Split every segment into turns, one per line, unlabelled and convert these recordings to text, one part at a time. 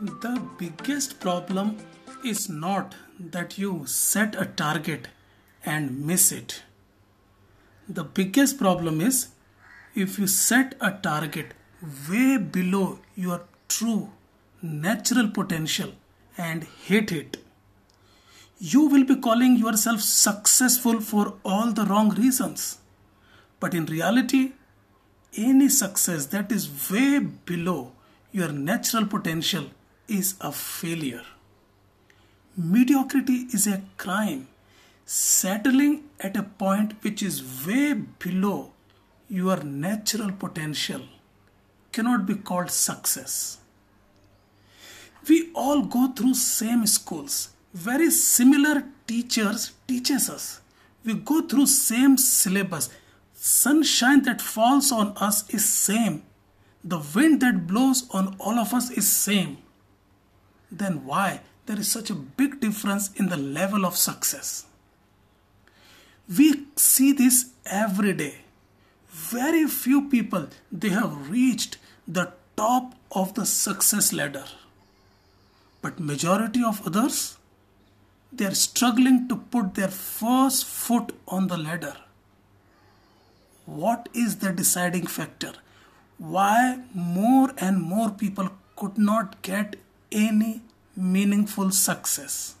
The biggest problem is not that you set a target and miss it. The biggest problem is if you set a target way below your true natural potential and hit it. You will be calling yourself successful for all the wrong reasons. But in reality, any success that is way below your natural potential is a failure. Mediocrity is a crime. Settling at a point which is way below your natural potential cannot be called success. We all go through same schools. Very similar teachers teaches us. We go through same syllabus. Sunshine that falls on us is same. The wind that blows on all of us is same then why there is such a big difference in the level of success? We see this every day. Very few people they have reached the top of the success ladder. But majority of others they are struggling to put their first foot on the ladder. What is the deciding factor? Why more and more people could not get any meaningful success.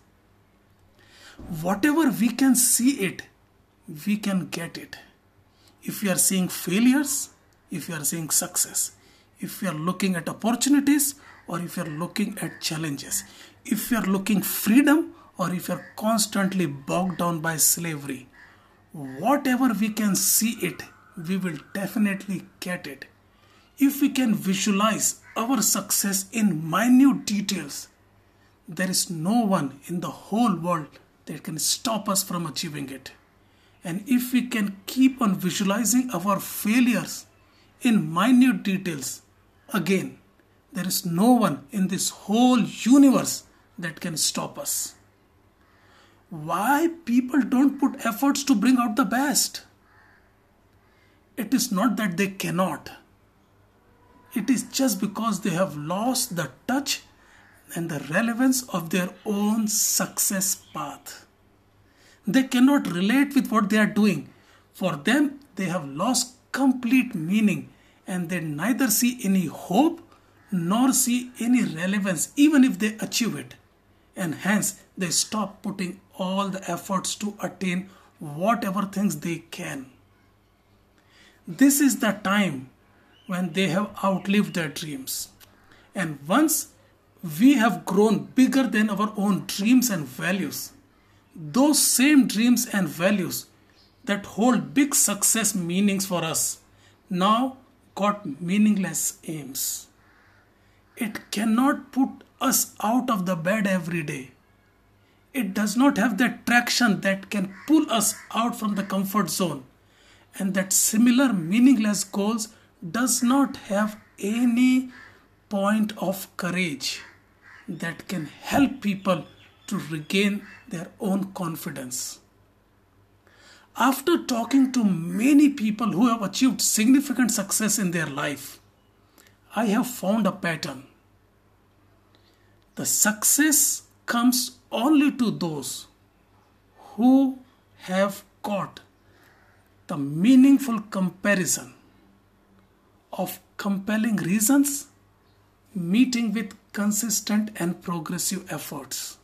Whatever we can see it, we can get it. If we are seeing failures, if we are seeing success, if we are looking at opportunities, or if you are looking at challenges, if you are looking freedom, or if you are constantly bogged down by slavery, whatever we can see it, we will definitely get it. If we can visualize our success in minute details, there is no one in the whole world that can stop us from achieving it. And if we can keep on visualizing our failures in minute details, again, there is no one in this whole universe that can stop us. Why people don't put efforts to bring out the best? It is not that they cannot it is just because they have lost the touch and the relevance of their own success path. They cannot relate with what they are doing. For them, they have lost complete meaning and they neither see any hope nor see any relevance even if they achieve it. And hence, they stop putting all the efforts to attain whatever things they can. This is the time when they have outlived their dreams. And once we have grown bigger than our own dreams and values, those same dreams and values that hold big success meanings for us now got meaningless aims. It cannot put us out of the bed every day. It does not have that traction that can pull us out from the comfort zone. And that similar meaningless goals does not have any point of courage that can help people to regain their own confidence. After talking to many people who have achieved significant success in their life, I have found a pattern. The success comes only to those who have got the meaningful comparison of compelling reasons, meeting with consistent and progressive efforts.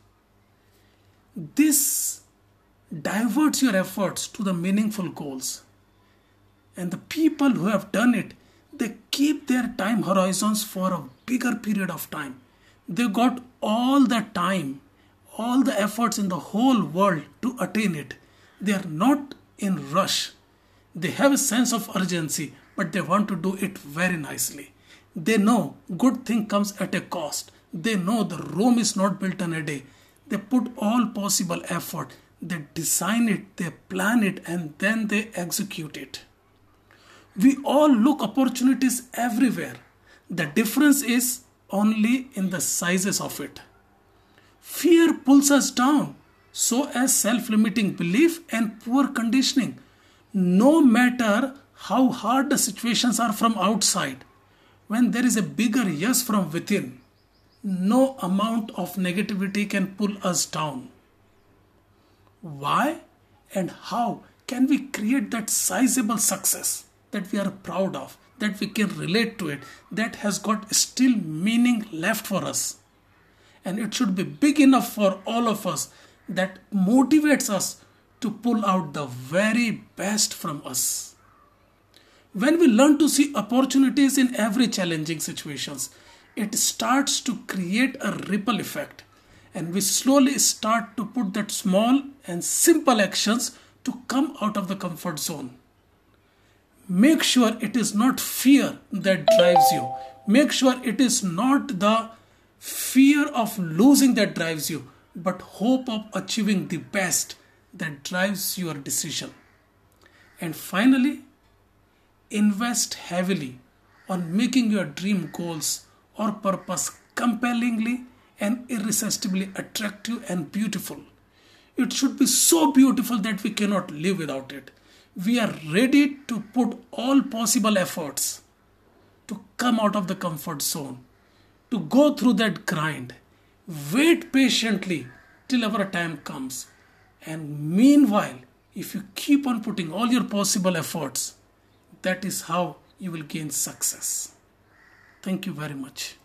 This diverts your efforts to the meaningful goals. And the people who have done it, they keep their time horizons for a bigger period of time. They got all the time, all the efforts in the whole world to attain it. They are not in rush. They have a sense of urgency but they want to do it very nicely. They know good thing comes at a cost. They know the Rome is not built in a day. They put all possible effort. They design it, they plan it, and then they execute it. We all look opportunities everywhere. The difference is only in the sizes of it. Fear pulls us down, so as self limiting belief and poor conditioning. No matter how hard the situations are from outside when there is a bigger yes from within no amount of negativity can pull us down. Why and how can we create that sizable success that we are proud of, that we can relate to it, that has got still meaning left for us? And it should be big enough for all of us that motivates us to pull out the very best from us. When we learn to see opportunities in every challenging situations, it starts to create a ripple effect and we slowly start to put that small and simple actions to come out of the comfort zone. Make sure it is not fear that drives you. Make sure it is not the fear of losing that drives you, but hope of achieving the best that drives your decision. And finally, invest heavily on making your dream goals or purpose compellingly and irresistibly attractive and beautiful. It should be so beautiful that we cannot live without it. We are ready to put all possible efforts to come out of the comfort zone, to go through that grind. Wait patiently till our time comes. And meanwhile, if you keep on putting all your possible efforts, that is how you will gain success. Thank you very much.